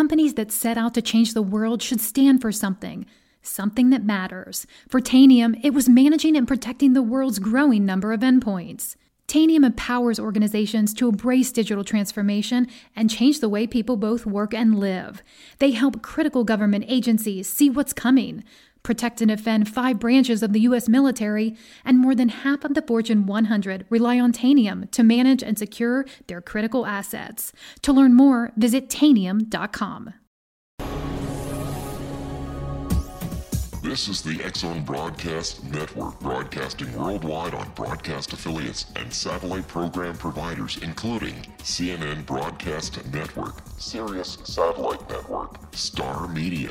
Companies that set out to change the world should stand for something, something that matters. For Tanium, it was managing and protecting the world's growing number of endpoints. Tanium empowers organizations to embrace digital transformation and change the way people both work and live. They help critical government agencies see what's coming, protect and defend five branches of the U.S. military, and more than half of the Fortune 100 rely on Tanium to manage and secure their critical assets. To learn more, visit Tanium.com. This is the X Zone Broadcast Network, broadcasting worldwide on broadcast affiliates and satellite program providers, including CNN Broadcast Network, Sirius Satellite Network, Star Media,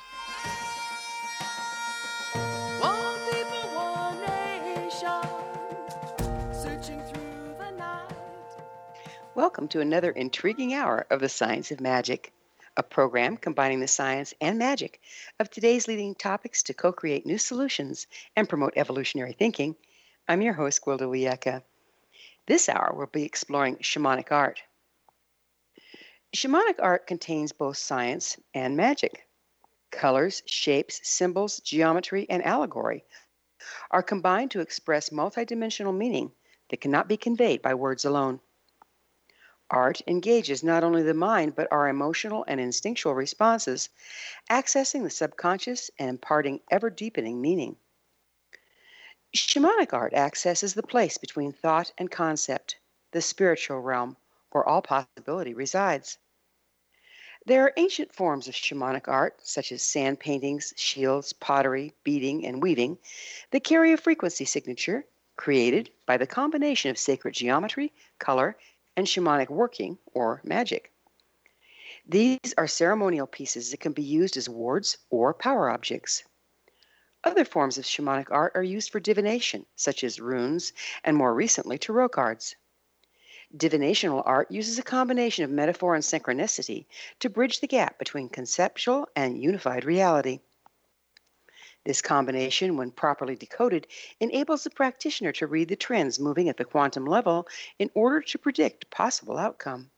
Welcome to another intriguing hour of the Science of Magic, a program combining the science and magic of today's leading topics to co create new solutions and promote evolutionary thinking. I'm your host, Gwilda Wiyaka. This hour, we'll be exploring shamanic art. Shamanic art contains both science and magic. Colors, shapes, symbols, geometry, and allegory are combined to express multidimensional meaning that cannot be conveyed by words alone. Art engages not only the mind, but our emotional and instinctual responses, accessing the subconscious and imparting ever deepening meaning. Shamanic art accesses the place between thought and concept, the spiritual realm, where all possibility resides. There are ancient forms of shamanic art, such as sand paintings, shields, pottery, beading, and weaving, that carry a frequency signature created by the combination of sacred geometry, color, and shamanic working or magic. These are ceremonial pieces that can be used as wards or power objects. Other forms of shamanic art are used for divination, such as runes and more recently tarot cards. Divinational art uses a combination of metaphor and synchronicity to bridge the gap between conceptual and unified reality. This combination, when properly decoded, enables the practitioner to read the trends moving at the quantum level in order to predict possible outcome.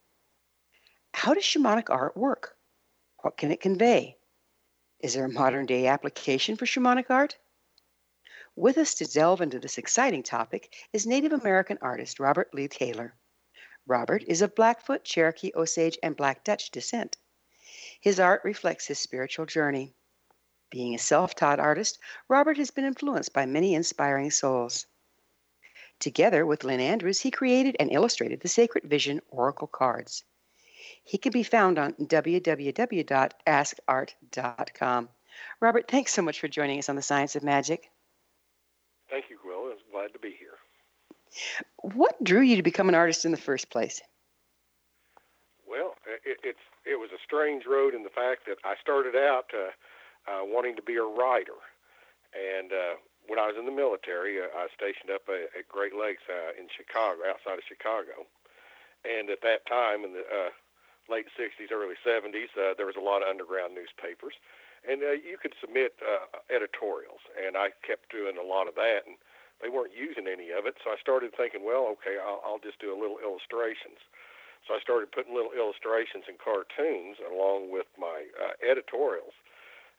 How does shamanic art work? What can it convey? Is there a modern day application for shamanic art? With us to delve into this exciting topic is Native American artist Robert Lee Taylor. Robert is of Blackfoot, Cherokee, Osage, and Black Dutch descent. His art reflects his spiritual journey. Being a self taught artist, Robert has been influenced by many inspiring souls. Together with Lynn Andrews, he created and illustrated the Sacred Vision Oracle cards. He can be found on www.askart.com. Robert, thanks so much for joining us on the Science of Magic. Thank you, Will. I'm glad to be here. What drew you to become an artist in the first place? Well, it, it's it was a strange road in the fact that I started out uh, uh, wanting to be a writer, and uh, when I was in the military, uh, I stationed up at, at Great Lakes uh, in Chicago, outside of Chicago, and at that time in the uh, late '60s, early '70s, uh, there was a lot of underground newspapers, and uh, you could submit uh, editorials, and I kept doing a lot of that, and they weren't using any of it, so I started thinking, well, okay, I'll, I'll just do a little illustrations. So I started putting little illustrations and cartoons along with my uh, editorials,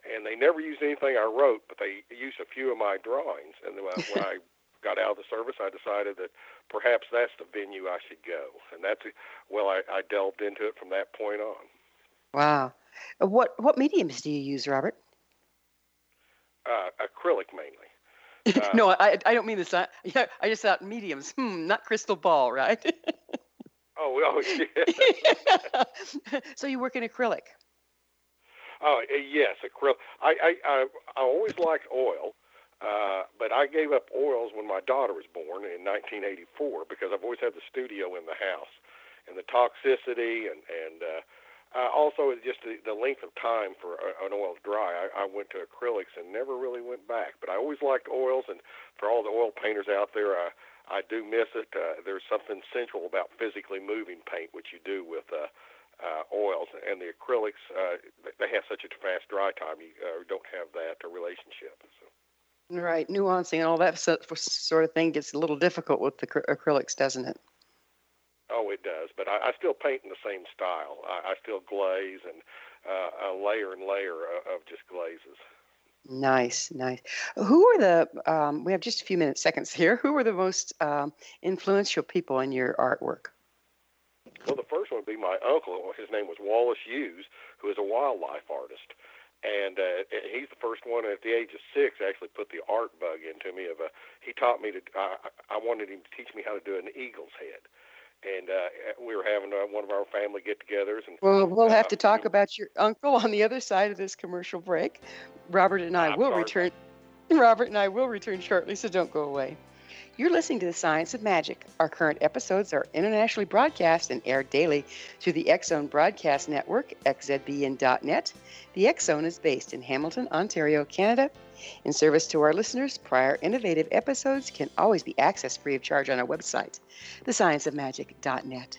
and they never used anything I wrote, but they used a few of my drawings. And when, when I got out of the service, I decided that perhaps that's the venue I should go, and that's well, I, I delved into it from that point on. Wow. Uh, What what mediums do you use, Robert? Uh, acrylic mainly. Uh, no, I I don't mean the sign. Yeah, I just thought mediums. Hmm, not crystal ball, right? Oh, oh, yeah. so you work in acrylic. Oh, uh, yes, acrylic. I, I, I, I always liked oil, uh, but I gave up oils when my daughter was born in 1984 because I've always had the studio in the house, and the toxicity and and uh, uh, also just the, the length of time for a, an oil to dry. I, I went to acrylics and never really went back. But I always liked oils, and for all the oil painters out there, I I do miss it. Uh, there's something sensual about physically moving paint, which you do with uh, uh, oils, and the acrylics. Uh, they have such a fast dry time. You uh, don't have that relationship. So. Right, nuancing and all that sort of thing gets a little difficult with the acry- acrylics, doesn't it? Oh, it does, but I, I still paint in the same style. I, I still glaze and uh, a layer and layer of, of just glazes. Nice, nice. Who are the? Um, we have just a few minutes, seconds here. Who are the most um, influential people in your artwork? Well, the first one would be my uncle. His name was Wallace Hughes, who is a wildlife artist, and uh, he's the first one at the age of six actually put the art bug into me. Of a, he taught me to. I, I wanted him to teach me how to do an eagle's head, and uh, we were having uh, one of our family get-togethers. And Well, we'll have to uh, talk about your uncle on the other side of this commercial break. Robert and I I'm will sorry. return. Robert and I will return shortly, so don't go away. You're listening to The Science of Magic. Our current episodes are internationally broadcast and aired daily through the Zone Broadcast Network, xzbn.net. The Zone is based in Hamilton, Ontario, Canada. In service to our listeners, prior innovative episodes can always be accessed free of charge on our website, thescienceofmagic.net.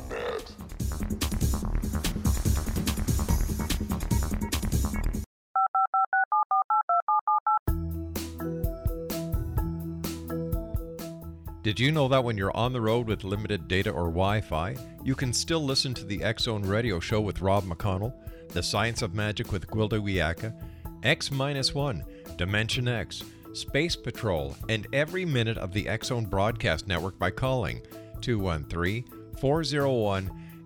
Did you know that when you're on the road with limited data or Wi Fi, you can still listen to the X Zone Radio Show with Rob McConnell, The Science of Magic with Gwilda Wiyaka, X 1, Dimension X, Space Patrol, and every minute of the X Zone Broadcast Network by calling 213 401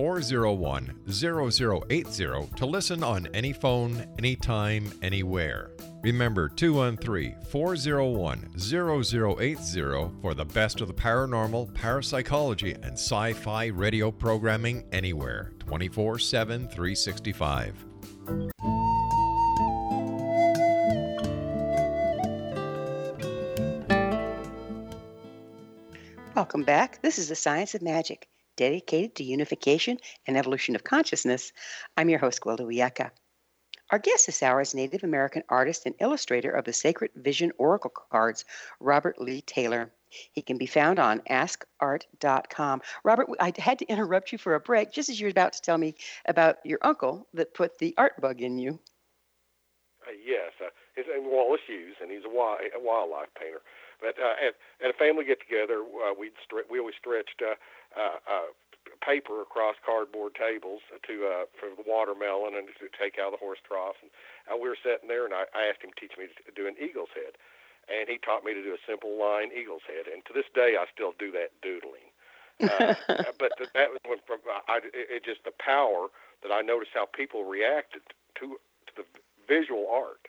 401 0080 to listen on any phone, anytime, anywhere. Remember 213 401 0080 for the best of the paranormal, parapsychology, and sci fi radio programming anywhere 24 7 365. Welcome back. This is the Science of Magic, dedicated to unification and evolution of consciousness. I'm your host, Gwilda Wiyaka. Our guest this hour is Native American artist and illustrator of the Sacred Vision Oracle cards, Robert Lee Taylor. He can be found on askart.com. Robert, I had to interrupt you for a break just as you were about to tell me about your uncle that put the art bug in you. Uh, yes, uh, his name is Wallace Hughes, and he's a, wi- a wildlife painter. But uh, at, at a family get together, uh, we'd stre- we always stretched uh, uh, uh, paper across cardboard tables to uh, for the watermelon and to take out the horse trough. And uh, we were sitting there, and I, I asked him to teach me to do an eagle's head, and he taught me to do a simple line eagle's head. And to this day, I still do that doodling. Uh, but th- that was when from I, it, it just the power that I noticed how people reacted to to the visual art,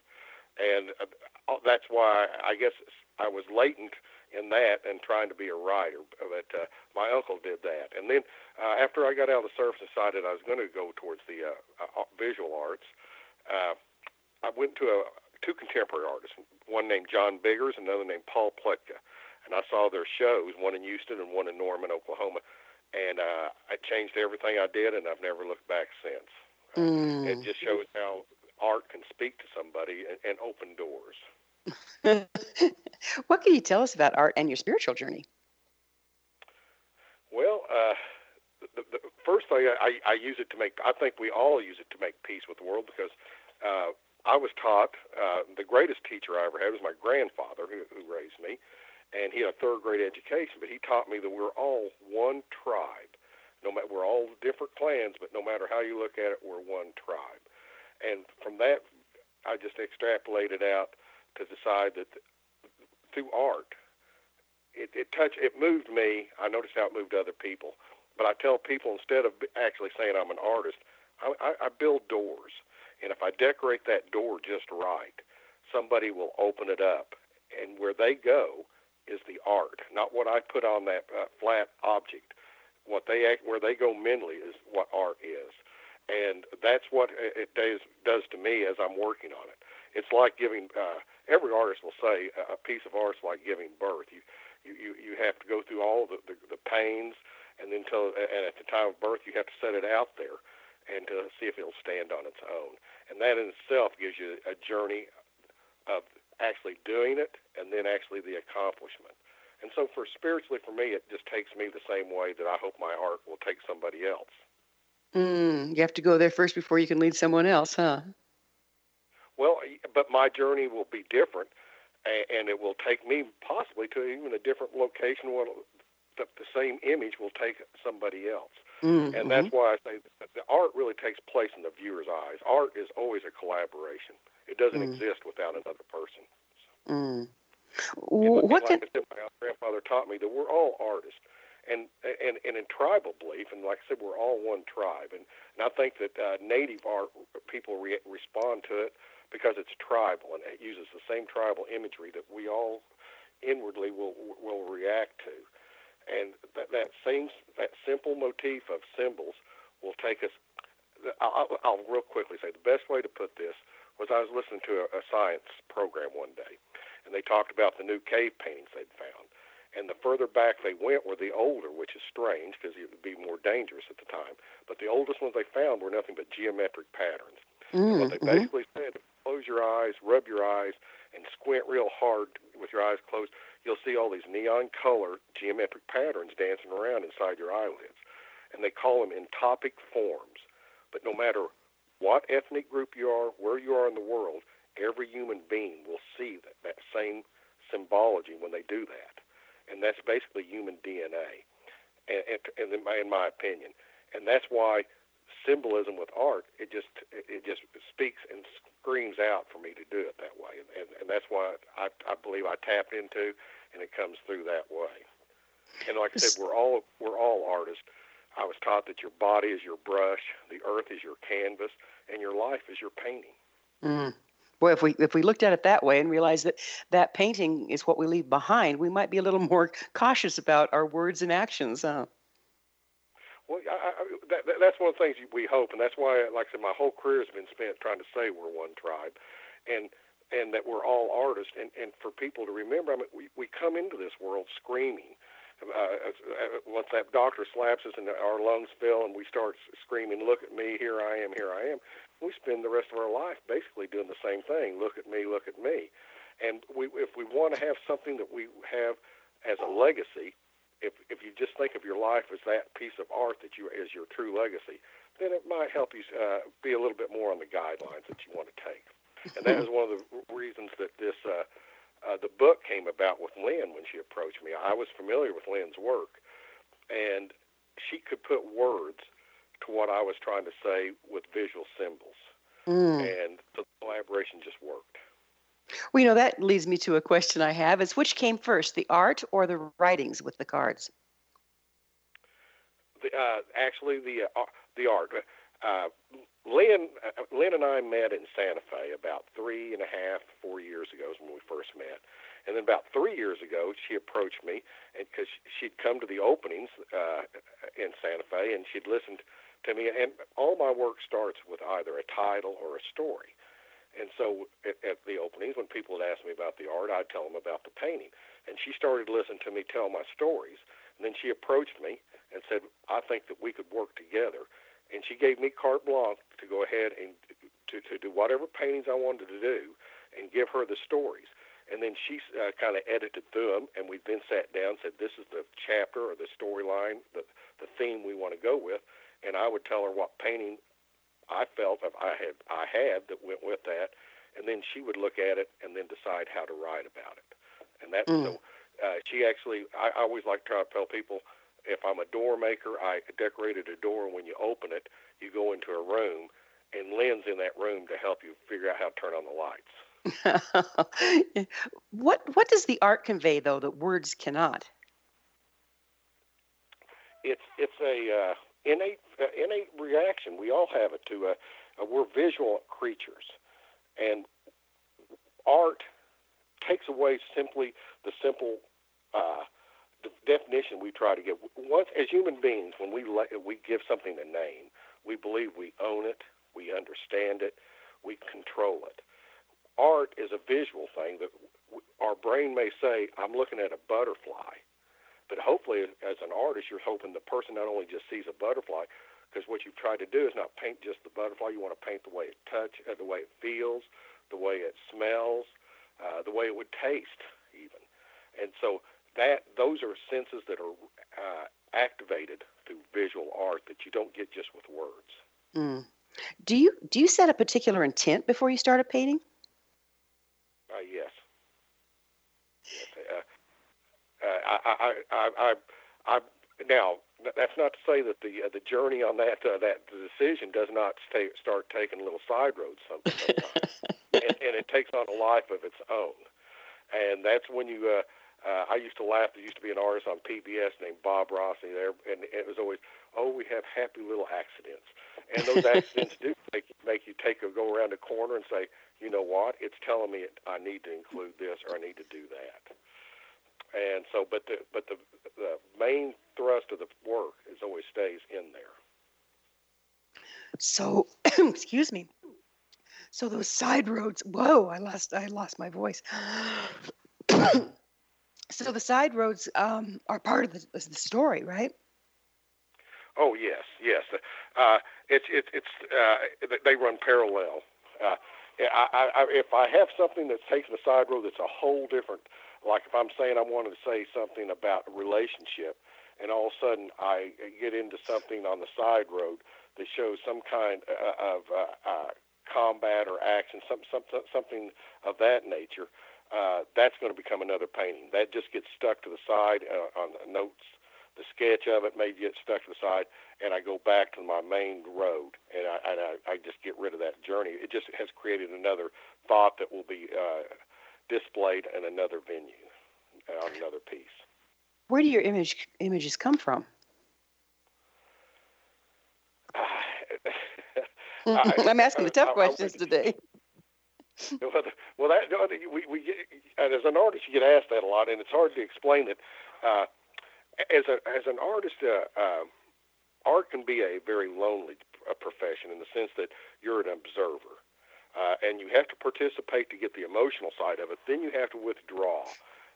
and uh, that's why I guess I was latent in that and trying to be a writer. But uh, my uncle did that, and then uh, after I got out of the service, decided I was going to go towards the uh, uh, visual arts. Uh, I went to a, two contemporary artists, one named John Biggers, another named Paul Pletka, and I saw their shows, one in Houston and one in Norman, Oklahoma, and uh, I changed everything I did, and I've never looked back since. Mm. It just shows how art can speak to somebody and, and open doors. what can you tell us about art and your spiritual journey? Well, uh, the, the first thing I, I use it to make, I think we all use it to make peace with the world because uh, I was taught, uh, the greatest teacher I ever had was my grandfather who, who raised me, and he had a third grade education, but he taught me that we're all one tribe. No matter, we're all different clans, but no matter how you look at it, we're one tribe. And from that, I just extrapolated out to decide that through art, it, it touched, it moved me. I noticed how it moved other people. But I tell people instead of actually saying I'm an artist, I, I, I build doors. And if I decorate that door just right, somebody will open it up. And where they go is the art, not what I put on that uh, flat object. What they act, where they go mentally is what art is, and that's what it does does to me as I'm working on it. It's like giving. Uh, every artist will say a piece of art is like giving birth. You you you, you have to go through all the, the the pains, and then till and at the time of birth you have to set it out there, and to see if it'll stand on its own. And that in itself gives you a journey of actually doing it, and then actually the accomplishment. And so, for spiritually, for me, it just takes me the same way that I hope my art will take somebody else. Mm, you have to go there first before you can lead someone else, huh? Well, but my journey will be different, and it will take me possibly to even a different location. Where the, the same image will take somebody else, mm-hmm. and that's why I say the art really takes place in the viewer's eyes. Art is always a collaboration; it doesn't Mm. exist without another person. Mm. What like can said, my grandfather taught me that we're all artists, and and and in tribal belief, and like I said, we're all one tribe, and and I think that uh, native art people re- respond to it because it's tribal and it uses the same tribal imagery that we all inwardly will will react to, and that that same that simple motif of symbols will take us. I'll, I'll, real quickly say the best way to put this was I was listening to a, a science program one day, and they talked about the new cave paintings they'd found. And the further back they went were the older, which is strange because it would be more dangerous at the time. But the oldest ones they found were nothing but geometric patterns. And what they Mm, mhm. basically said, close your eyes, rub your eyes, and squint real hard with your eyes closed, you'll see all these neon color geometric patterns dancing around inside your eyelids. And they call them entoptic forms. But no matter what ethnic group you are, where you are in the world, every human being will see that, that same symbology when they do that. And that's basically human DNA, and, and, in, my, in my opinion. And that's why symbolism with art, it just it just speaks and screams out for me to do it that way. And, and, and that's why I, I believe I tap into, and it comes through that way. And like I said, we're all we're all artists. I was taught that your body is your brush, the earth is your canvas, and your life is your painting. Mm. Boy, if we if we looked at it that way and realized that that painting is what we leave behind, we might be a little more cautious about our words and actions. Huh? Well, I, I, that, that, that's one of the things we hope, and that's why, like I said, my whole career has been spent trying to say we're one tribe, and and that we're all artists, and, and for people to remember, I mean, we we come into this world screaming. Uh, uh, once that doctor slaps us and our lungs fill and we start screaming, "Look at me! Here I am! Here I am!" We spend the rest of our life basically doing the same thing. Look at me! Look at me! And we, if we want to have something that we have as a legacy, if if you just think of your life as that piece of art that you is your true legacy, then it might help you uh, be a little bit more on the guidelines that you want to take. And that is one of the reasons that this uh, uh, the book came about with Lynn when she approached me. I was familiar with Lynn's work, and she could put words to what I was trying to say with visual symbols, Mm. and the collaboration just worked. Well, you know, that leads me to a question I have is which came first, the art or the writings with the cards? The, uh, actually, the uh, the art. Uh, Lynn, uh, Lynn and I met in Santa Fe about three and a half, four years ago is when we first met. And then about three years ago, she approached me because she'd come to the openings uh, in Santa Fe and she'd listened to me. And all my work starts with either a title or a story. And so at, at the openings, when people would ask me about the art, I'd tell them about the painting. And she started listening to me tell my stories. And then she approached me and said, I think that we could work together. And she gave me carte blanche to go ahead and to, to do whatever paintings I wanted to do and give her the stories. And then she uh, kind of edited through them, and we then sat down and said, This is the chapter or the storyline, the, the theme we want to go with. And I would tell her what painting I felt I had I had that went with that, and then she would look at it and then decide how to write about it. And that's Mm. so uh, she actually I, I always like to try to tell people if I'm a door maker, I decorated a door, and when you open it, you go into a room, and Lynn's in that room to help you figure out how to turn on the lights. what what does the art convey though that words cannot? It's it's a uh, innate uh, innate reaction. We all have it to. Uh, uh, we're visual creatures, and art takes away simply the simple uh, the definition we try to give. Once as human beings, when we le- we give something a name, we believe we own it, we understand it, we control it. Art is a visual thing that w- our brain may say, "I'm looking at a butterfly," but hopefully, as an artist, you're hoping the person not only just sees a butterfly, because what you've tried to do is not paint just the butterfly. You want to paint the way it touch, uh, the way it feels, the way it smells, uh, the way it would taste, even. And so that those are senses that are uh, activated through visual art that you don't get just with words. Mm. Do you do you set a particular intent before you start a painting? Uh, yes. Uh, uh, I, I, I, I, I, now that's not to say that the uh, the journey on that uh, that decision does not start taking little side roads sometimes, and, and it takes on a life of its own, and that's when you. Uh, uh, I used to laugh. There used to be an artist on PBS named Bob Rossi there, and it was always, "Oh, we have happy little accidents," and those accidents do make make you take a go around a corner and say, "You know what? It's telling me I need to include this or I need to do that." And so, but the but the the main thrust of the work is always stays in there. So, excuse me. So those side roads. Whoa! I lost. I lost my voice. so the side roads um, are part of the, the story, right? Oh yes, yes. Uh, it's it's it's uh, they run parallel. Uh, I, I, if I have something that's taking the side road, that's a whole different. Like if I'm saying I wanted to say something about a relationship, and all of a sudden I get into something on the side road that shows some kind uh, of uh, uh, combat or action, some, some, something of that nature. Uh, that's going to become another painting. That just gets stuck to the side uh, on the notes the sketch of it may get stuck to the side, and I go back to my main road, and I, and I, I just get rid of that journey. It just has created another thought that will be uh, displayed in another venue, uh, on another piece. Where do your image images come from? I- I'm asking the I- tough I- I questions would- today. well, that we, we get, as an artist, you get asked that a lot, and it's hard to explain it. Uh, as a as an artist, uh, uh, art can be a very lonely uh, profession in the sense that you're an observer, uh, and you have to participate to get the emotional side of it. Then you have to withdraw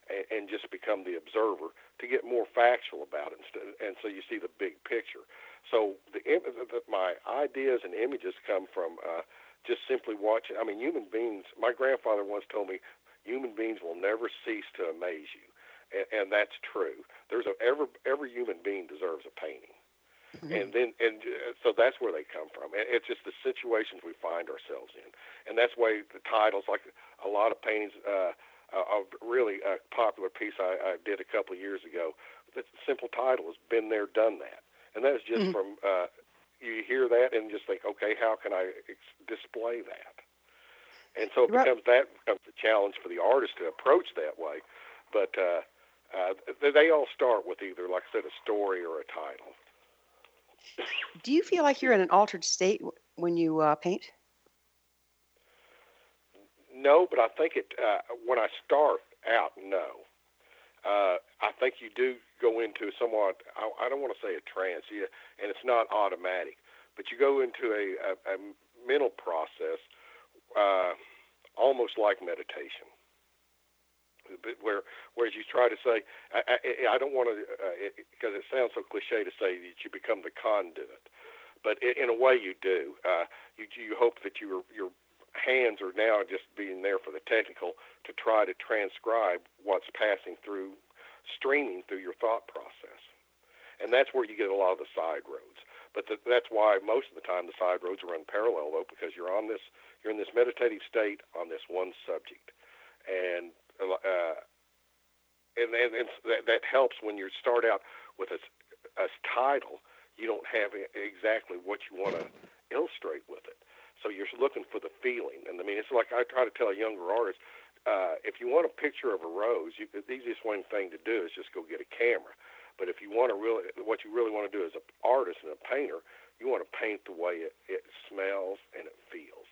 and, and just become the observer to get more factual about it, instead, and so you see the big picture. So the, the, my ideas and images come from uh, just simply watching. I mean, human beings. My grandfather once told me, human beings will never cease to amaze you, and, and that's true. There's a every every human being deserves a painting, and then and uh, so that's where they come from. And it's just the situations we find ourselves in, and that's why the titles, like a lot of paintings. Uh, a a really uh, popular piece I, I did a couple of years ago. The simple title is "Been There, Done That." and that is just Mhm. from uh, you hear that and just think, okay, how can I ex- display that? And so it Right. becomes that becomes a challenge for the artist to approach that way. But uh, uh, they all start with either, like I said, a story or a title. Do you feel like you're in an altered state when you uh, paint? No, but I think it uh, when I start out, no. Uh, I think you do go into somewhat. I, I don't want to say a trance, yeah, and it's not automatic, but you go into a, a, a mental process, uh, almost like meditation. But where, whereas you try to say, I, I, I don't want to, uh, because it sounds so cliche to say that you become the conduit, but in, in a way you do. Uh, you, you hope that your your hands are now just being there for the technical to try to transcribe what's passing through, streaming through your thought process. And that's where you get a lot of the side roads. But the, that's why most of the time the side roads run parallel, though, because you're on this, you're in this meditative state on this one subject, and uh, and, and, and that, that helps when you start out with a, a title. You don't have exactly what you want to illustrate with it. So you're looking for the feeling. And I mean, it's like I try to tell a younger artists, uh, if you want a picture of a rose, you, the easiest one thing to do is just go get a camera. But if you want to really, what you really want to do as an artist and a painter, you want to paint the way it, it smells and it feels.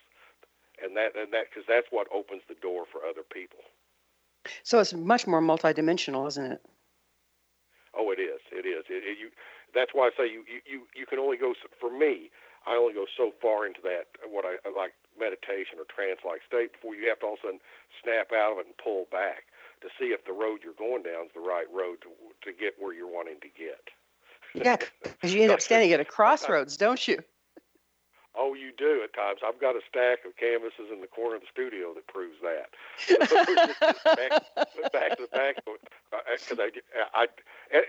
And that, and that, because that's what opens the door for other people. So it's much more multidimensional, isn't it? Oh, it is. It is. It, it, you, that's why I say you, you, you, can only go, for me, I only go so far into that, uh, what I I like meditation or trance like state before you have to all of a sudden snap out of it and pull back to see if the road you're going down is the right road to, to get where you're wanting to get. Yeah, because you end up standing at a crossroads, don't you? Oh, you do at times. I've got a stack of canvases in the corner of the studio that proves that. back, back to back, uh, because I, I, I,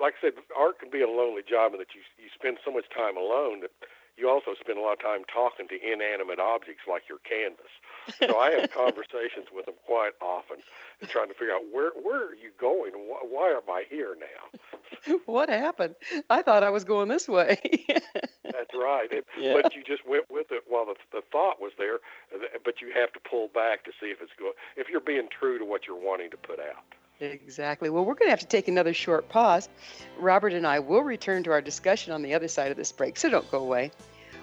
like I said, art can be a lonely job in that you you spend so much time alone that you also spend a lot of time talking to inanimate objects like your canvas. So I have conversations with them quite often, trying to figure out where where are you going? Why, why am I here now? what happened? I thought I was going this way. That's right. It, Yeah. But you just went with it while the, the thought was there, but you have to pull back to see if it's going. If you're being true to what you're wanting to put out. Exactly. Well, we're going to have to take another short pause. Robert and I will return to our discussion on the other side of this break, so don't go away.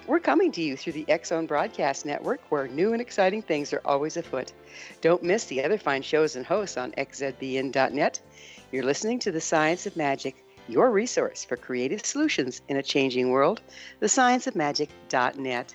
We're coming to you through the Zone Broadcast Network, where new and exciting things are always afoot. Don't miss the other fine shows and hosts on xzbn.net. You're listening to The Science of Magic, your resource for creative solutions in a changing world. TheScienceOfMagic.net.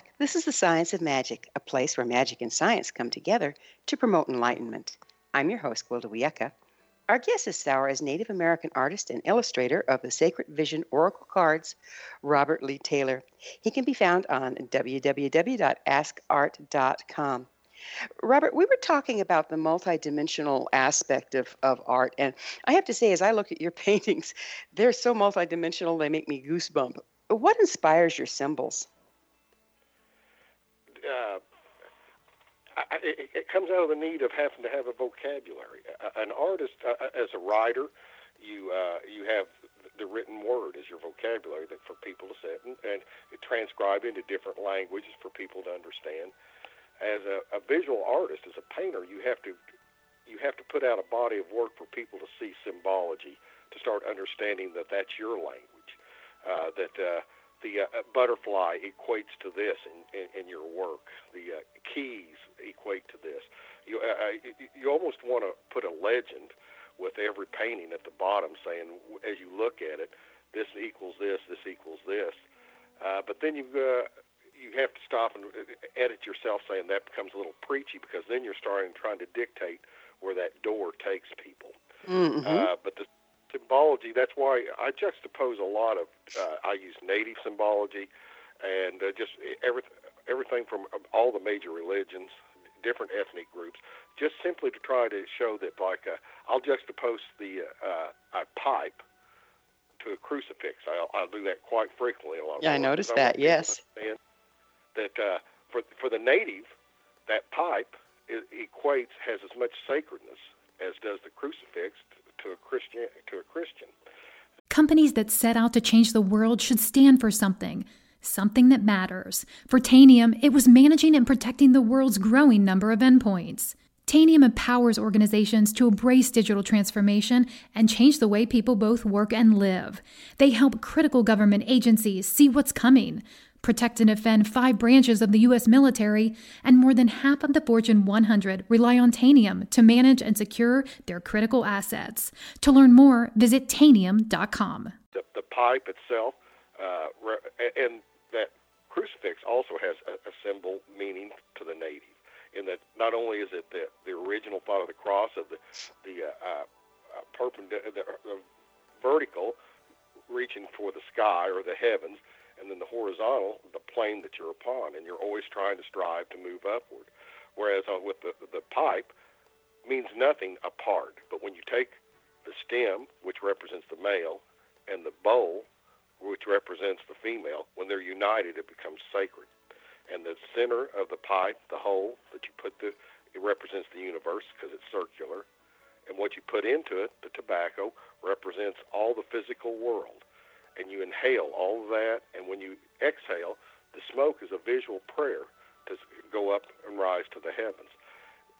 This is the Science of Magic, a place where magic and science come together to promote enlightenment. I'm your host, Gwilda Wiyaka. Our guest this hour is Native American artist and illustrator of the Sacred Vision Oracle cards, Robert Lee Taylor. He can be found on www.askart.com. Robert, we were talking about the multidimensional aspect of, of art, and I have to say, as I look at your paintings, they're so multidimensional they make me goosebump. What inspires your symbols? Uh, I, it, it comes out of the need of having to have a vocabulary. A- An artist, uh, uh, as a writer, you uh, you have the written word as your vocabulary that for people to sit and, and transcribe into different languages for people to understand. as a, a visual artist, as a painter, you have to you have to put out a body of work for people to see symbology, to start understanding that that's your language, uh, that uh, the uh, butterfly equates to this in, in, in your work, the uh, keys equate to this. You uh, you almost want to put a legend with every painting at the bottom, saying as you look at it, this equals this, this equals this. Uh, but then you uh, you have to stop and edit yourself, saying that becomes a little preachy because then you're starting trying to dictate where that door takes people. Mm-hmm. Uh, but the symbology, that's why I juxtapose a lot of. Uh, I use native symbology, and uh, just every, everything from all the major religions, different ethnic groups, just simply to try to show that, like, uh, I'll juxtapose the uh, a pipe to a crucifix. I'll, I'll do that quite frequently. A lot. of Yeah, I noticed that, yes. That uh, for for the native, that pipe equates has as much sacredness as does the crucifix to a Christian to a Christian. Companies that set out to change the world should stand for something, something that matters. For Tanium, it was managing and protecting the world's growing number of endpoints. Tanium empowers organizations to embrace digital transformation and change the way people both work and live. They help critical government agencies see what's coming, protect and defend five branches of the U.S. military, and more than half of the Fortune 100 rely on Tanium to manage and secure their critical assets. To learn more, visit Tanium.com. The, the pipe itself, uh, and that crucifix also has a, a symbol meaning to the native. In that not only is it the, the original thought of the cross of the the uh, uh, uh, perpendicular, the, the vertical, reaching for the sky or the heavens, and then the horizontal, the plane that you're upon, and you're always trying to strive to move upward. Whereas with the the pipe, means nothing apart. But when you take the stem, which represents the male, and the bowl, which represents the female, when they're united, it becomes sacred. And the center of the pipe, the hole that you put the, it represents the universe because it's circular. And what you put into it, the tobacco, represents all the physical world. And you inhale all of that, and when you exhale, the smoke is a visual prayer to go up and rise to the heavens.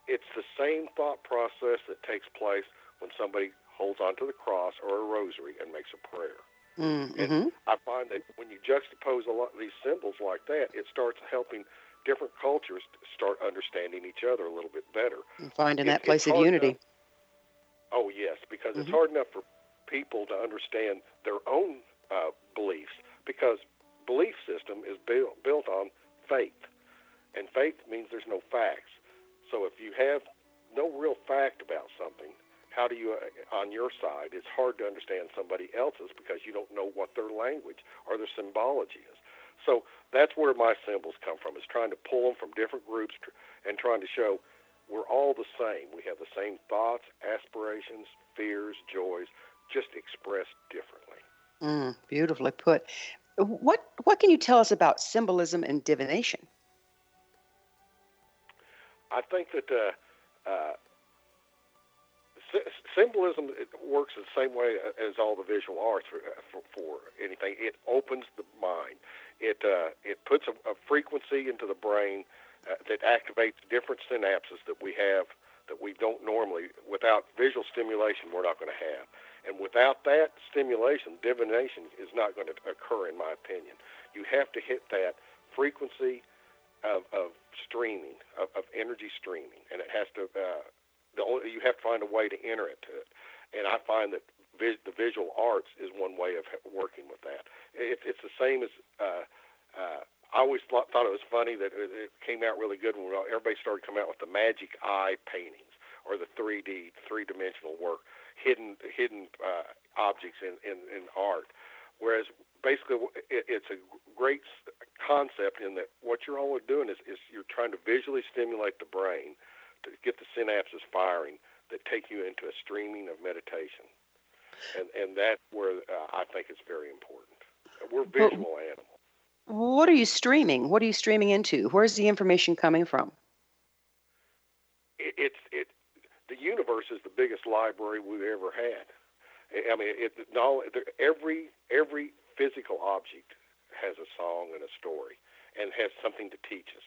It's the same thought process that takes place when somebody holds onto the cross or a rosary and makes a prayer. Mm-hmm. And I find that when you juxtapose a lot of these symbols like that, it starts helping different cultures start understanding each other a little bit better. And finding It- that place of unity. enough- Oh yes, because it's Mhm. hard enough for people to understand their own uh, beliefs because belief system is built built on faith, and faith means there's no facts. So if you have no real fact about something, how do you, uh, on your side, it's hard to understand somebody else's because you don't know what their language or their symbology is. So that's where my symbols come from, is trying to pull them from different groups tr- and trying to show we're all the same. We have the same thoughts, aspirations, fears, joys, just expressed differently. Mm, beautifully put. What what can you tell us about symbolism and divination? I think that uh, uh, symbolism works the same way as all the visual arts for, for, for anything. It opens the mind. It uh, it puts a, a frequency into the brain uh, that activates different synapses that we have that we don't normally. Without visual stimulation, we're not going to have. And without that stimulation, divination is not going to occur, in my opinion. You have to hit that frequency of, of streaming, of, of energy streaming, and it has to. Uh, the only, you have to find a way to enter it to it, and I find that vis, the visual arts is one way of working with that. It, it's the same as. Uh, uh, I always thought, thought it was funny that it, it came out really good when everybody started coming out with the magic eye paintings or the 3D, three-dimensional work, hidden hidden uh, objects in, in, in art. Whereas basically it, it's a great concept in that what you're always doing is, is you're trying to visually stimulate the brain to get the synapses firing that take you into a streaming of meditation. And, and that's where uh, I think it's very important. We're visual animals. What are you streaming? What are you streaming into? Where's the information coming from? it, it's it universe is the biggest library we've ever had. I- mean, it, no, every every physical object has a song and a story, and has something to teach us.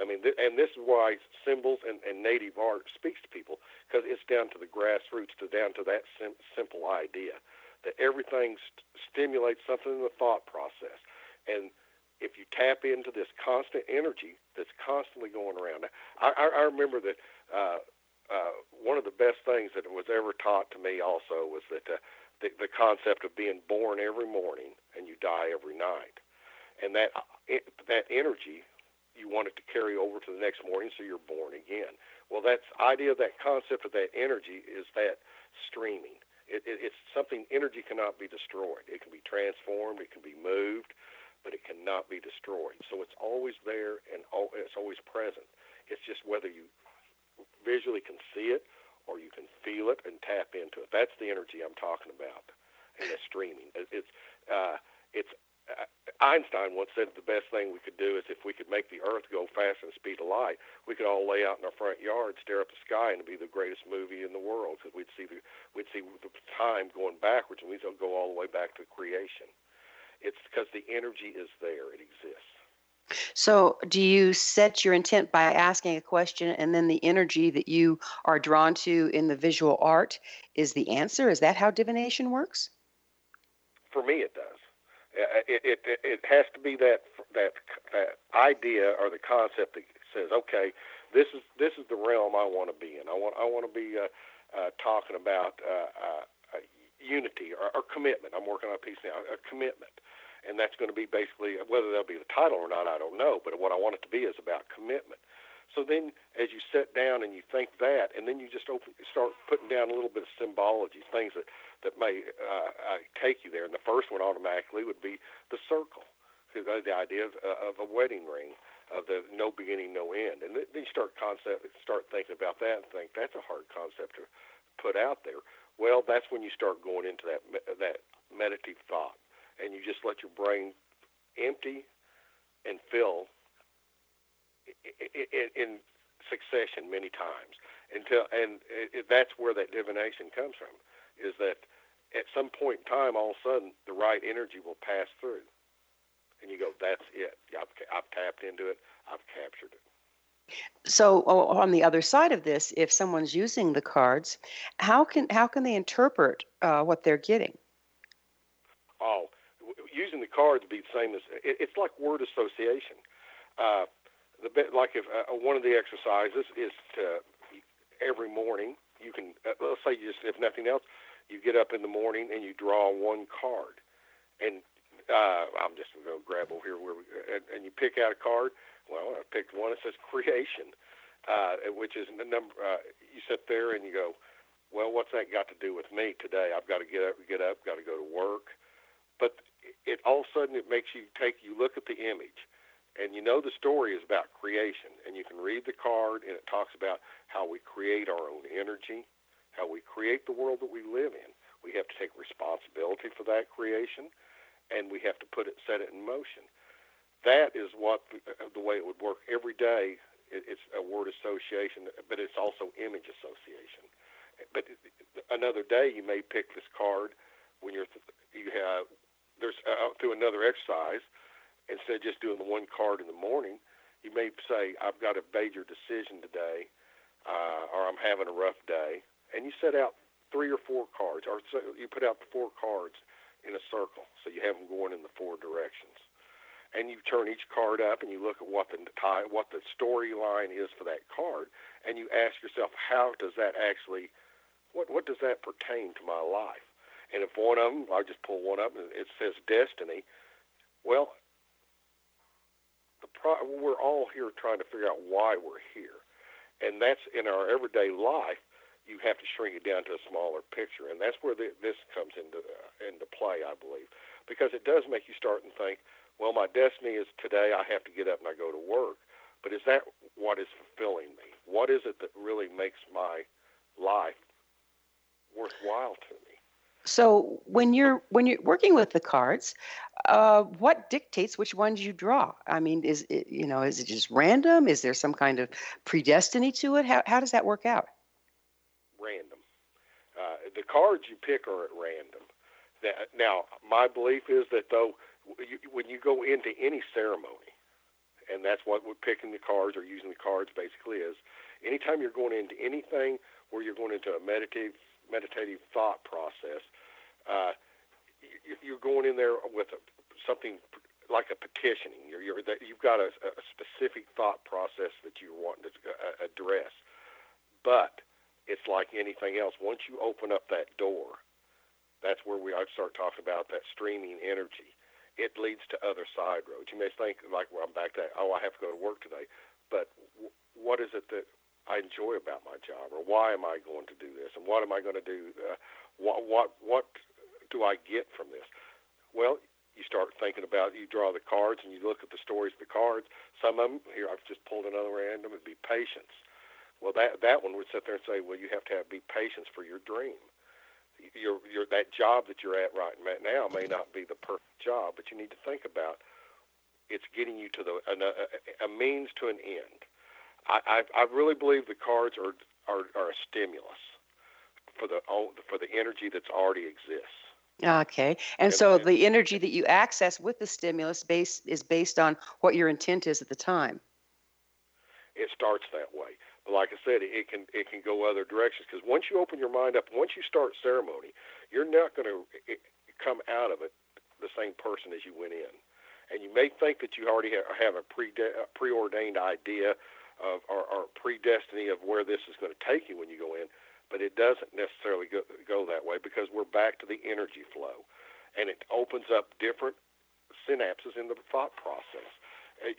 I mean, th- and this is why symbols and, and native art speaks to people because it's down to the grassroots, to down to that sim- simple idea that everything st- stimulates something in the thought process. And if you tap into this constant energy that's constantly going around, I, I, I remember that uh, uh, one of the best things that was ever taught to me also was that uh, the, the concept of being born every morning and you die every night, and that it, that energy you want it to carry over to the next morning, so you're born again. Well, that's idea, that concept of that energy is that streaming. It, it, it's something energy cannot be destroyed. It can be transformed, it can be moved, but it cannot be destroyed. So it's always there and al- it's always present. It's just whether you visually can see it or you can feel it and tap into it. That's the energy I'm talking about, and the streaming. It's uh, it's uh, Einstein once said the best thing we could do is if we could make the Earth go faster than the speed of light, we could all lay out in our front yard, stare up the sky, and it'd be the greatest movie in the world because we'd see the we'd see the time going backwards, and we'd go all the way back to creation. It's because the energy is there; it exists. So, do you set your intent by asking a question and then the energy that you are drawn to in the visual art is the answer? Is that how divination works? For me, it does. It, it, it, has to be that, that that idea or the concept that says, okay, this is this is the realm I want to be in. I want I want to be uh, uh, talking about uh, uh, unity or, or commitment. I'm working on a piece now, a commitment, and that's going to be basically whether that'll be the title or not, I don't know. But what I want it to be is about commitment. So then, as you sit down and you think that, and then you just open, start putting down a little bit of symbology, things that that may uh, uh, take you there. And the first one automatically would be the circle, the idea of, uh, of a wedding ring, of the no beginning, no end. And then you start concept, start thinking about that, and think that's a hard concept to put out there. Well, that's when you start going into that that meditative thought, and you just let your brain empty and fill in succession many times until and that's where that divination comes from is that at some point in time all of a sudden the right energy will pass through. And you go that's it. I've, I've tapped into it. I've captured it. So, on the other side of this, if someone's using the cards, how can how can they interpret uh, what they're getting? Using the cards would be the same as it, it's like word association uh, the bit like if uh, one of the exercises is to every morning you can uh, let's say you just if nothing else you get up in the morning and you draw one card and uh, I'm just going to grab over here where we, and, and you pick out a card. Well, I picked one that says creation, uh, which is the number. Uh, you sit there and you go, well, what's that got to do with me today? I've got to get up, get up, got to go to work. But it all of a sudden it makes you take you look at the image, and you know the story is about creation, and you can read the card and it talks about how we create our own energy, how we create the world that we live in. We have to take responsibility for that creation and we have to put it, set it in motion. That is what the, uh, the way it would work every day. It, it's a word association, but it's also image association. But another day, you may pick this card when you're you have there's uh, through another exercise instead of just doing the one card in the morning. You may say, "I've got a major decision today," uh, or "I'm having a rough day," and you set out three or four cards, or so you put out the four cards in a circle, so you have them going in the four directions. And you turn each card up, and you look at what the tie, what the storyline is for that card, and you ask yourself, how does that actually, what what does that pertain to my life? And if one of them, I just pull one up, and it says destiny. Well, the pro- we're all here trying to figure out why we're here, and that's in our everyday life you have to shrink it down to a smaller picture, and that's where the, this comes into uh, into play, I believe, because it does make you start and think, well, my destiny is today. I have to get up and I go to work, but is that what is fulfilling me? What is it that really makes my life worthwhile to me? So, when you're when you're working with the cards, uh, what dictates which ones you draw? I mean, is it you know is it just random? Is there some kind of predestiny to it? How how does that work out? Random. Uh, the cards you pick are at random. That, now, my belief is that though, when you go into any ceremony, and that's what we're picking the cards or using the cards basically is. Anytime you're going into anything where you're going into a meditative meditative thought process, uh, you- you're going in there with a, something like a petitioning. You're, you're that you've got a, a specific thought process that you're wanting to uh, address, but it's like anything else. Once you open up that door, that's where we I start talking about that streaming energy. It leads to other side roads. You may think like, well, I'm back to oh, I have to go to work today, but what is it that I enjoy about my job, or why am I going to do this, and what am I going to do? Uh, what what what do I get from this? Well, you start thinking about you draw the cards and you look at the stories of the cards. Some of them here I've just pulled another random. It'd be patience. Well, that that one would sit there and say, well, you have to have be patience for your dream. Your your that job that you're at right now may not be the perfect job, but you need to think about it's getting you to the a, a means to an end. I, I I really believe the cards are are, are a stimulus for the for the energy that's already exists. Okay. And And- so and- the energy that you access with the stimulus base is based on what your intent is at the time. it starts that way. But like I said, it can it can go other directions because once you open your mind up, once you start ceremony, you're not going to come out of it the same person as you went in. And you may think that you already ha- have a pre a preordained idea of or, or predestiny of where this is going to take you when you go in, but it doesn't necessarily go, go that way because we're back to the energy flow, and it opens up different synapses in the thought process. Uh,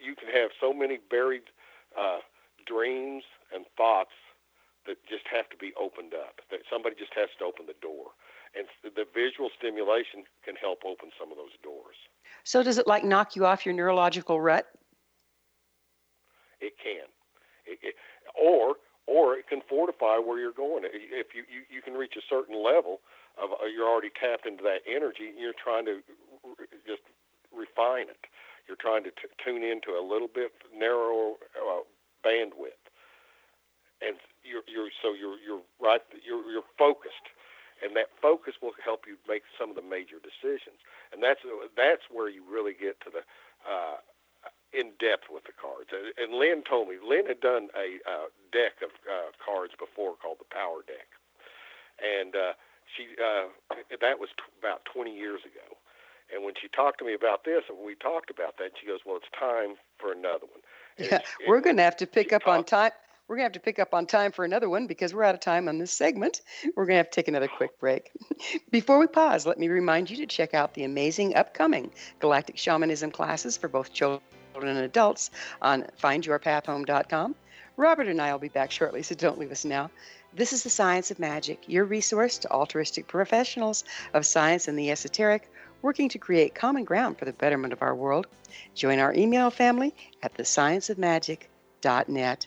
You, can have so many buried uh, dreams and thoughts that just have to be opened up. That somebody just has to open the door, and the visual stimulation can help open some of those doors. So does it like knock you off your neurological rut? It can, it, it, or or it can fortify where you're going. If you you, you can reach a certain level of uh, you're already tapped into that energy, and you're trying to r- just refine it. You're trying to t- tune into a little bit narrower uh, bandwidth, and you're you're so you're you're right. You're you're focused, and that focus will help you make some of the major decisions. And that's that's where you really get to the uh, in depth with the cards. And- Lynn told me Lynn had done a uh, deck of uh, cards before called the Power Deck, and uh, she uh, that was t- about 20 years ago. And when she talked to me about this, and we talked about that, she goes, "Well, it's time for another one." And Yeah, she- we're going to have to pick up on time. We're going to have to pick up on time for another one because we're out of time on this segment. We're going to have to take another quick break. Before we pause, let me remind you to check out the amazing upcoming Galactic Shamanism classes for both children and adults on findyourpathhome.com. Robert and I will be back shortly, so don't leave us now. This is the Science of Magic, your resource to altruistic professionals of science and the esoteric, working to create common ground for the betterment of our world. Join our email family at thescienceofmagic.net.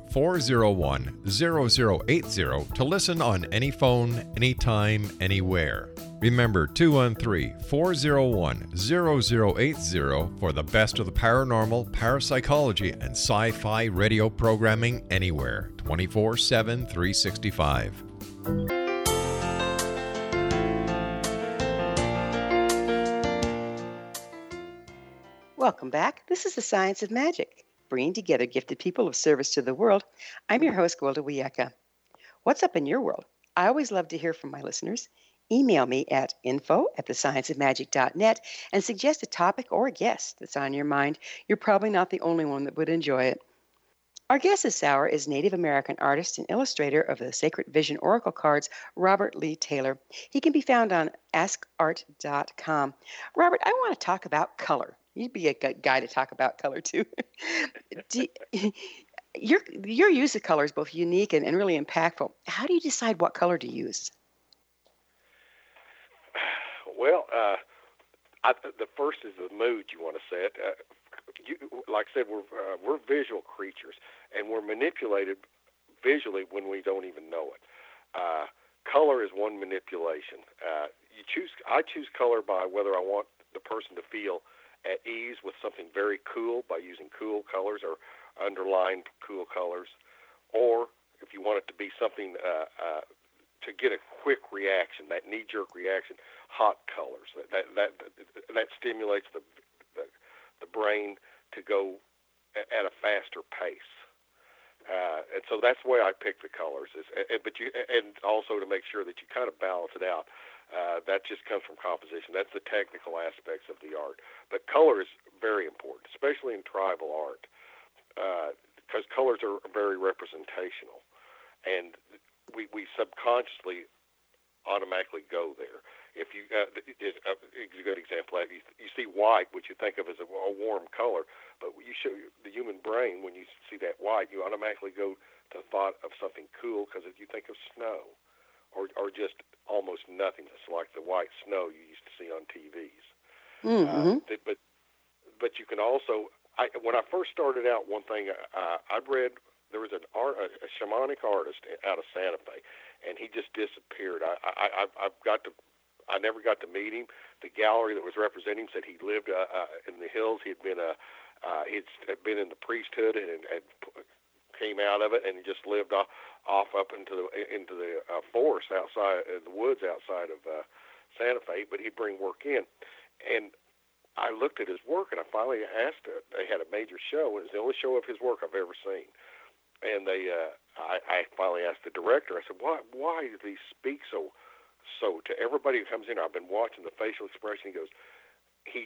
401 0080 to listen on any phone, anytime, anywhere. Remember 213 401 0080 for the best of the paranormal, parapsychology, and sci fi radio programming anywhere 24 7 365. Welcome back. This is the Science of Magic, bringing together gifted people of service to the world. I'm your host, Gwilda Wiyaka. What's up in your world? I always love to hear from my listeners. Email me at info at thescienceofmagic.net and suggest a topic or a guest that's on your mind. You're probably not the only one that would enjoy it. Our guest this hour is Native American artist and illustrator of the Sacred Vision Oracle cards, Robert Lee Taylor. He can be found on askart.com. Robert, I want to talk about color. You'd be a good guy to talk about color too. Your your use of color is both unique and, and really impactful. How do you decide what color to use? Well, uh, I, the first is the mood you want to set. Uh, you, like I said, we're uh, we're visual creatures, and we're manipulated visually when we don't even know it. Uh, color is one manipulation. Uh, you choose. I choose color by whether I want the person to feel at ease with something very cool by using cool colors or underlined cool colors, or if you want it to be something uh, uh, to get a quick reaction, that knee-jerk reaction, hot colors. That that that, that stimulates the, the the brain to go at a faster pace. Uh, and so that's the way I pick the colors. Is, but you, and also to make sure that you kind of balance it out. Uh, that just comes from composition. That's the technical aspects of the art. But color is very important, especially in tribal art, because uh, colors are very representational, and we we subconsciously automatically go there. If you, uh, is a, good example. You, you see white, which you think of as a, a warm color, but you show the human brain when you see that white, you automatically go to thought of something cool because you think of snow, or or just almost nothingness like the white snow you used to see on TVs. Mm-hmm. Uh, but but you can also, I, when I first started out, one thing uh, I read there was an art, a, a shamanic artist out of Santa Fe, and he just disappeared. I, I, I I've got to I never got to meet him. The gallery that was representing him said he lived uh, uh, in the hills. He'd been a uh, he'd been in the priesthood and, and came out of it and just lived off, off up into the into the uh, forest outside uh, the woods outside of uh, Santa Fe. But he'd bring work in, and I looked at his work and I finally asked. Uh, they had a major show, and it's the only show of his work I've ever seen. And they, uh, I, I finally asked the director. I said, "Why? Why do these speak so?" So to everybody who comes in, I've been watching the facial expression. He goes, he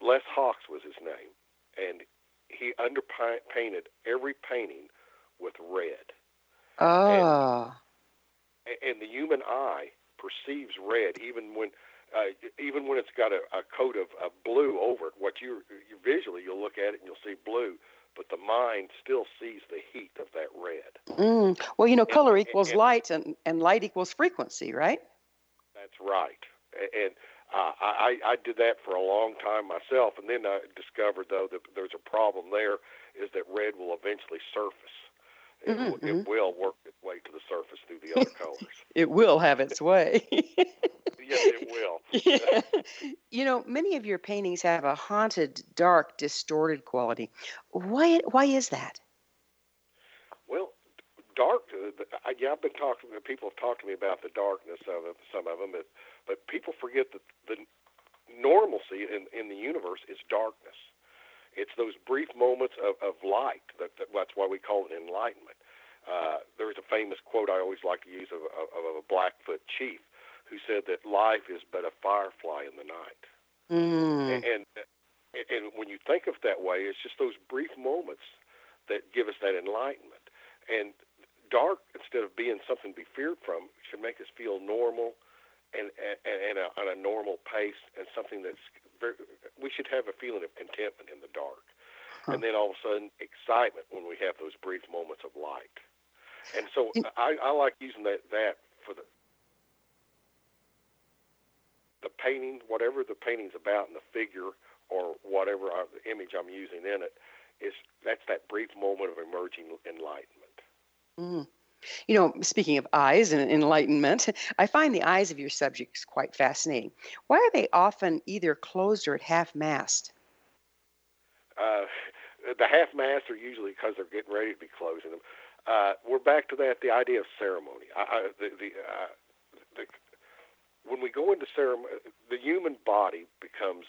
Les Hawks was his name, and he underpainted every painting with red. Oh. And, and the human eye perceives red even when uh, even when it's got a, a coat of, of blue over it. What you, you visually you'll look at it and you'll see blue, but the mind still sees the heat of that red. Mm. Well, you know, color And- equals and- light, and, and light equals frequency, right? That's right. And uh, I, I did that for a long time myself, and then I discovered though that there's a problem there is that red will eventually surface. It, Mhm, will- it will work its way to the surface through the other colors. It will have its way. yes, it will. Yeah. You know, many of your paintings have a haunted, dark, distorted quality. Why? Why is that? Dark. uh, I- Yeah, I've been talking. People have talked to me about the darkness of it, some of them, but, but people forget that the normalcy in in the universe is darkness. It's those brief moments of, of light. That, that that's why we call it enlightenment. Uh, there's a famous quote I always like to use of, of, of a Blackfoot chief who said that life is but a firefly in the night. Mm. And and when you think of it that way, it's just those brief moments that give us that enlightenment. And dark, instead of being something to be feared from, should make us feel normal and and, and a, on a normal pace and something that's very. We should have a feeling of contentment in the dark, and then all of a sudden excitement when we have those brief moments of light. And so uh, I, I like using that that for the the painting, whatever the painting's about, and the figure or whatever I, the image I'm using in it, is that's that brief moment of emerging enlightenment. Mm. You know, speaking of eyes and enlightenment, I find the eyes of your subjects quite fascinating. Why are they often either closed or at half mast? Uh, the half mast are usually because they're getting ready to be closing them. Uh, we're back to that the idea of ceremony. I, I, the, the, uh, the, when we go into ceremony, the human body becomes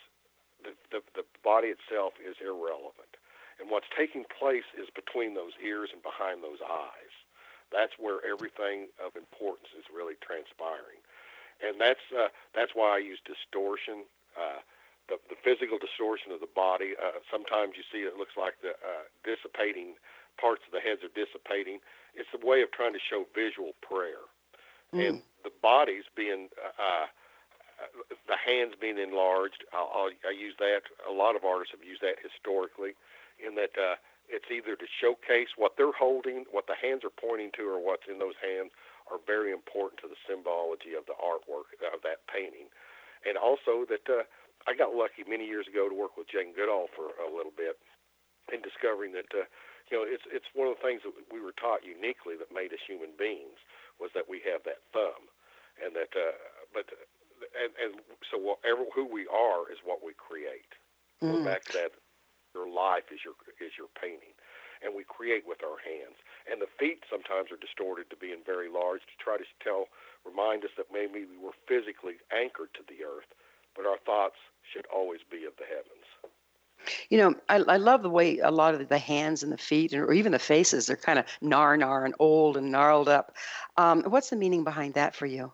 the, the, the body itself is irrelevant. And what's taking place is between those ears and behind those eyes. That's where everything of importance is really transpiring, and that's uh, that's why I use distortion, uh, the the physical distortion of the body. Uh, sometimes you see it looks like the uh, dissipating parts of the heads are dissipating. It's a way of trying to show visual prayer, Mm. and the bodies being. Uh, uh, the hands being enlarged, I'll, I'll, I use that. A lot of artists have used that historically, in that uh, it's either to showcase what they're holding, what the hands are pointing to, or what's in those hands are very important to the symbology of the artwork of that painting. And also that uh, I got lucky many years ago to work with Jane Goodall for a little bit in discovering that uh, you know it's it's one of the things that we were taught uniquely that made us human beings was that we have that thumb, and that uh, but and and so whatever who we are is what we create. We're Mm. back to that your life is your is your painting and we create with our hands and the feet sometimes are distorted to being very large to try to tell remind us that maybe we were physically anchored to the earth but our thoughts should always be of the heavens You know, I, I love the way a lot of the hands and the feet, and, or even the faces, they're kind of gnar gnar and old and gnarled up. Um, what's the meaning behind that for you?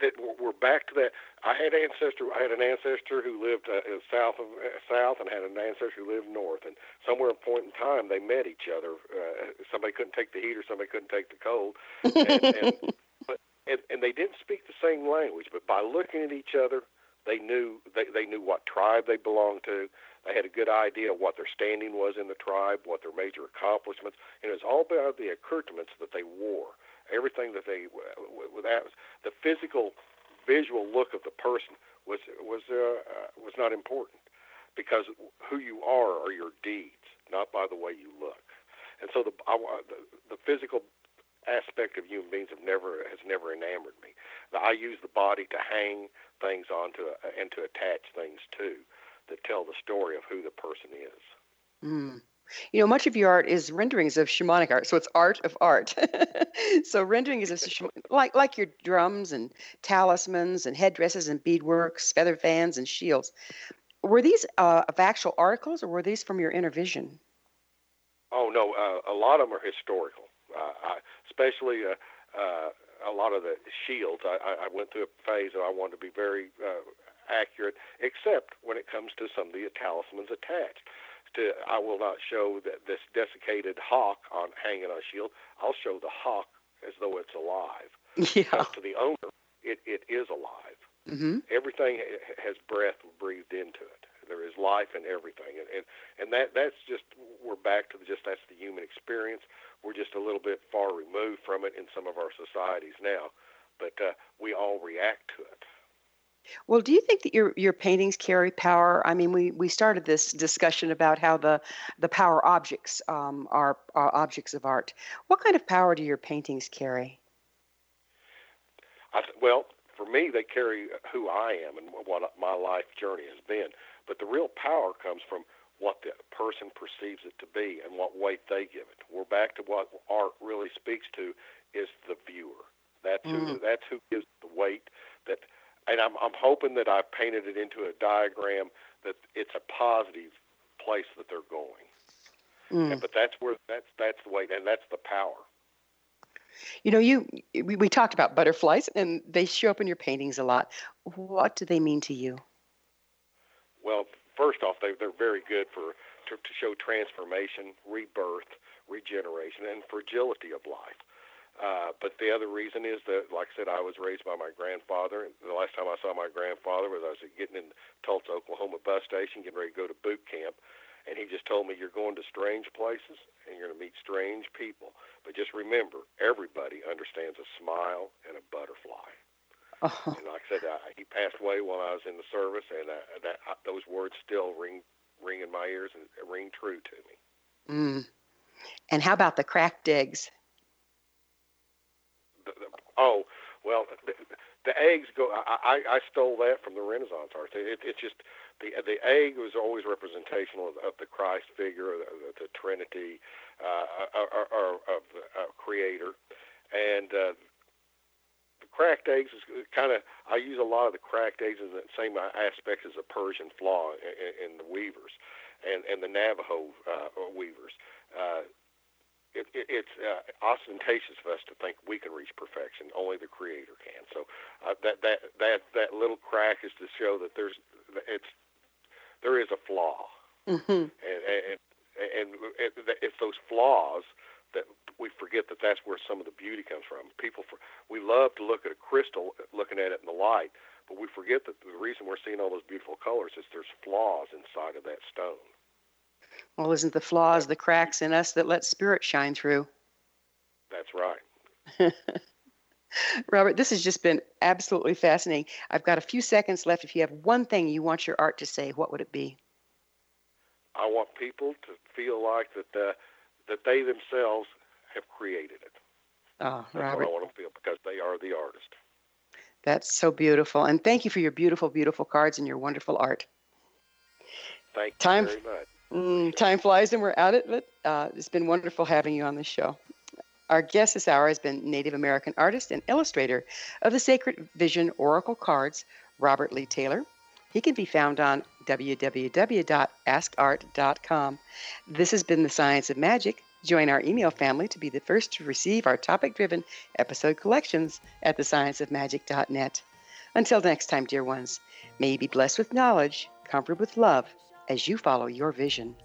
that we're- we're back to that i had ancestor i had an ancestor who lived uh, south of uh, south and had an ancestor who lived north and somewhere at a point in time they met each other uh, somebody couldn't take the heat or somebody couldn't take the cold and, and but and, and they didn't speak the same language, but by looking at each other, they knew they, they knew what tribe they belonged to. They had a good idea of what their standing was in the tribe, what their major accomplishments, and it was all about the accoutrements that they wore. Everything that they with that the physical, visual look of the person was was uh, uh, was not important because who you are are your deeds, not by the way you look. And so the I, the, the physical aspect of human beings have never has never enamored me. I use the body to hang things onto and to attach things to that tell the story of who the person is. Mm. You know, much of your art is renderings of shamanic art, so it's art of art. so renderings of sham- like like your drums and talismans and headdresses and beadworks, feather fans and shields. Were these uh, of actual articles, or were these from your inner vision? Oh no, uh, a lot of them are historical, uh, I, especially uh, uh, a lot of the shields. I, I I went through a phase that I wanted to be very uh, accurate, except when it comes to some of the talismans attached. To I will not show that this desiccated hawk on hanging on a shield. I'll show the hawk as though it's alive. Yeah. Because to the owner, it, it is alive. hmm everything has breath breathed into it. There is life in everything, and and, and that that's just we're back to the, just that's the human experience. We're just a little bit far removed from it in some of our societies now, but uh, we all react to it. Well, do you think that your your paintings carry power? I mean, we we started this discussion about how the the power objects um, are, are objects of art. What kind of power do your paintings carry? I well, for me, they carry who I am and what my life journey has been. But the real power comes from what the person perceives it to be and what weight they give it. We're back to what art really speaks to is the viewer. That's who Mm. that's who gives the weight that and I'm I'm hoping that I've painted it into a diagram that it's a positive place that they're going. Mm. And, but that's where that's that's the way, and that's the power. You know, you we, we talked about butterflies, and they show up in your paintings a lot. What do they mean to you? Well, first off, they, they're very good for to, to show transformation, rebirth, regeneration, and fragility of life. Uh, but the other reason is that, like I said, I was raised by my grandfather. And the last time I saw my grandfather was I was getting in Tulsa, Oklahoma bus station, getting ready to go to boot camp, and he just told me, "You're going to strange places, and you're going to meet strange people. But just remember, everybody understands a smile and a butterfly." Oh, And like I said, uh, he passed away while I was in the service, and uh, that uh, those words still ring ring in my ears and ring true to me. mm. And how about the cracked eggs? The, the, oh, well, the, the eggs go. I, I stole that from the Renaissance art. It, it's just the the egg was always representational of, of the Christ figure, the, the, the Trinity, uh, or, or, or of the uh, Creator, and uh, the cracked eggs is kind of. I use a lot of the cracked eggs in the same aspects as a Persian flaw in, in the weavers, and and the Navajo uh, weavers. Uh, it, it, it's uh, ostentatious of us to think we can reach perfection. Only the Creator can. So uh, that that that that little crack is to show that there's it's there is a flaw, Mm-hmm. and and and, if those flaws that we forget that that's where some of the beauty comes from. People, for, we love to look at a crystal, looking at it in the light, but we forget that the reason we're seeing all those beautiful colors is there's flaws inside of that stone. Well, isn't the flaws the cracks in us that let spirit shine through? That's right. Robert, this has just been absolutely fascinating. I've got a few seconds left. If you have one thing you want your art to say, what would it be? I want people to feel like that uh, that they themselves have created it. Oh, That's Robert, I want them to feel because they are the artist. that's so beautiful. And thank you for your beautiful, beautiful cards and your wonderful art. Thank you Time- very much. Mm, time flies and we're out of it. Uh, it's been wonderful having you on the show. Our guest this hour has been Native American artist and illustrator of the Sacred Vision Oracle cards, Robert Lee Taylor. He can be found on www.askart.com. This has been The Science of Magic. Join our email family to be the first to receive our topic driven episode collections at thescienceofmagic.net. Until next time, dear ones, may you be blessed with knowledge, comfort with love as you follow your vision.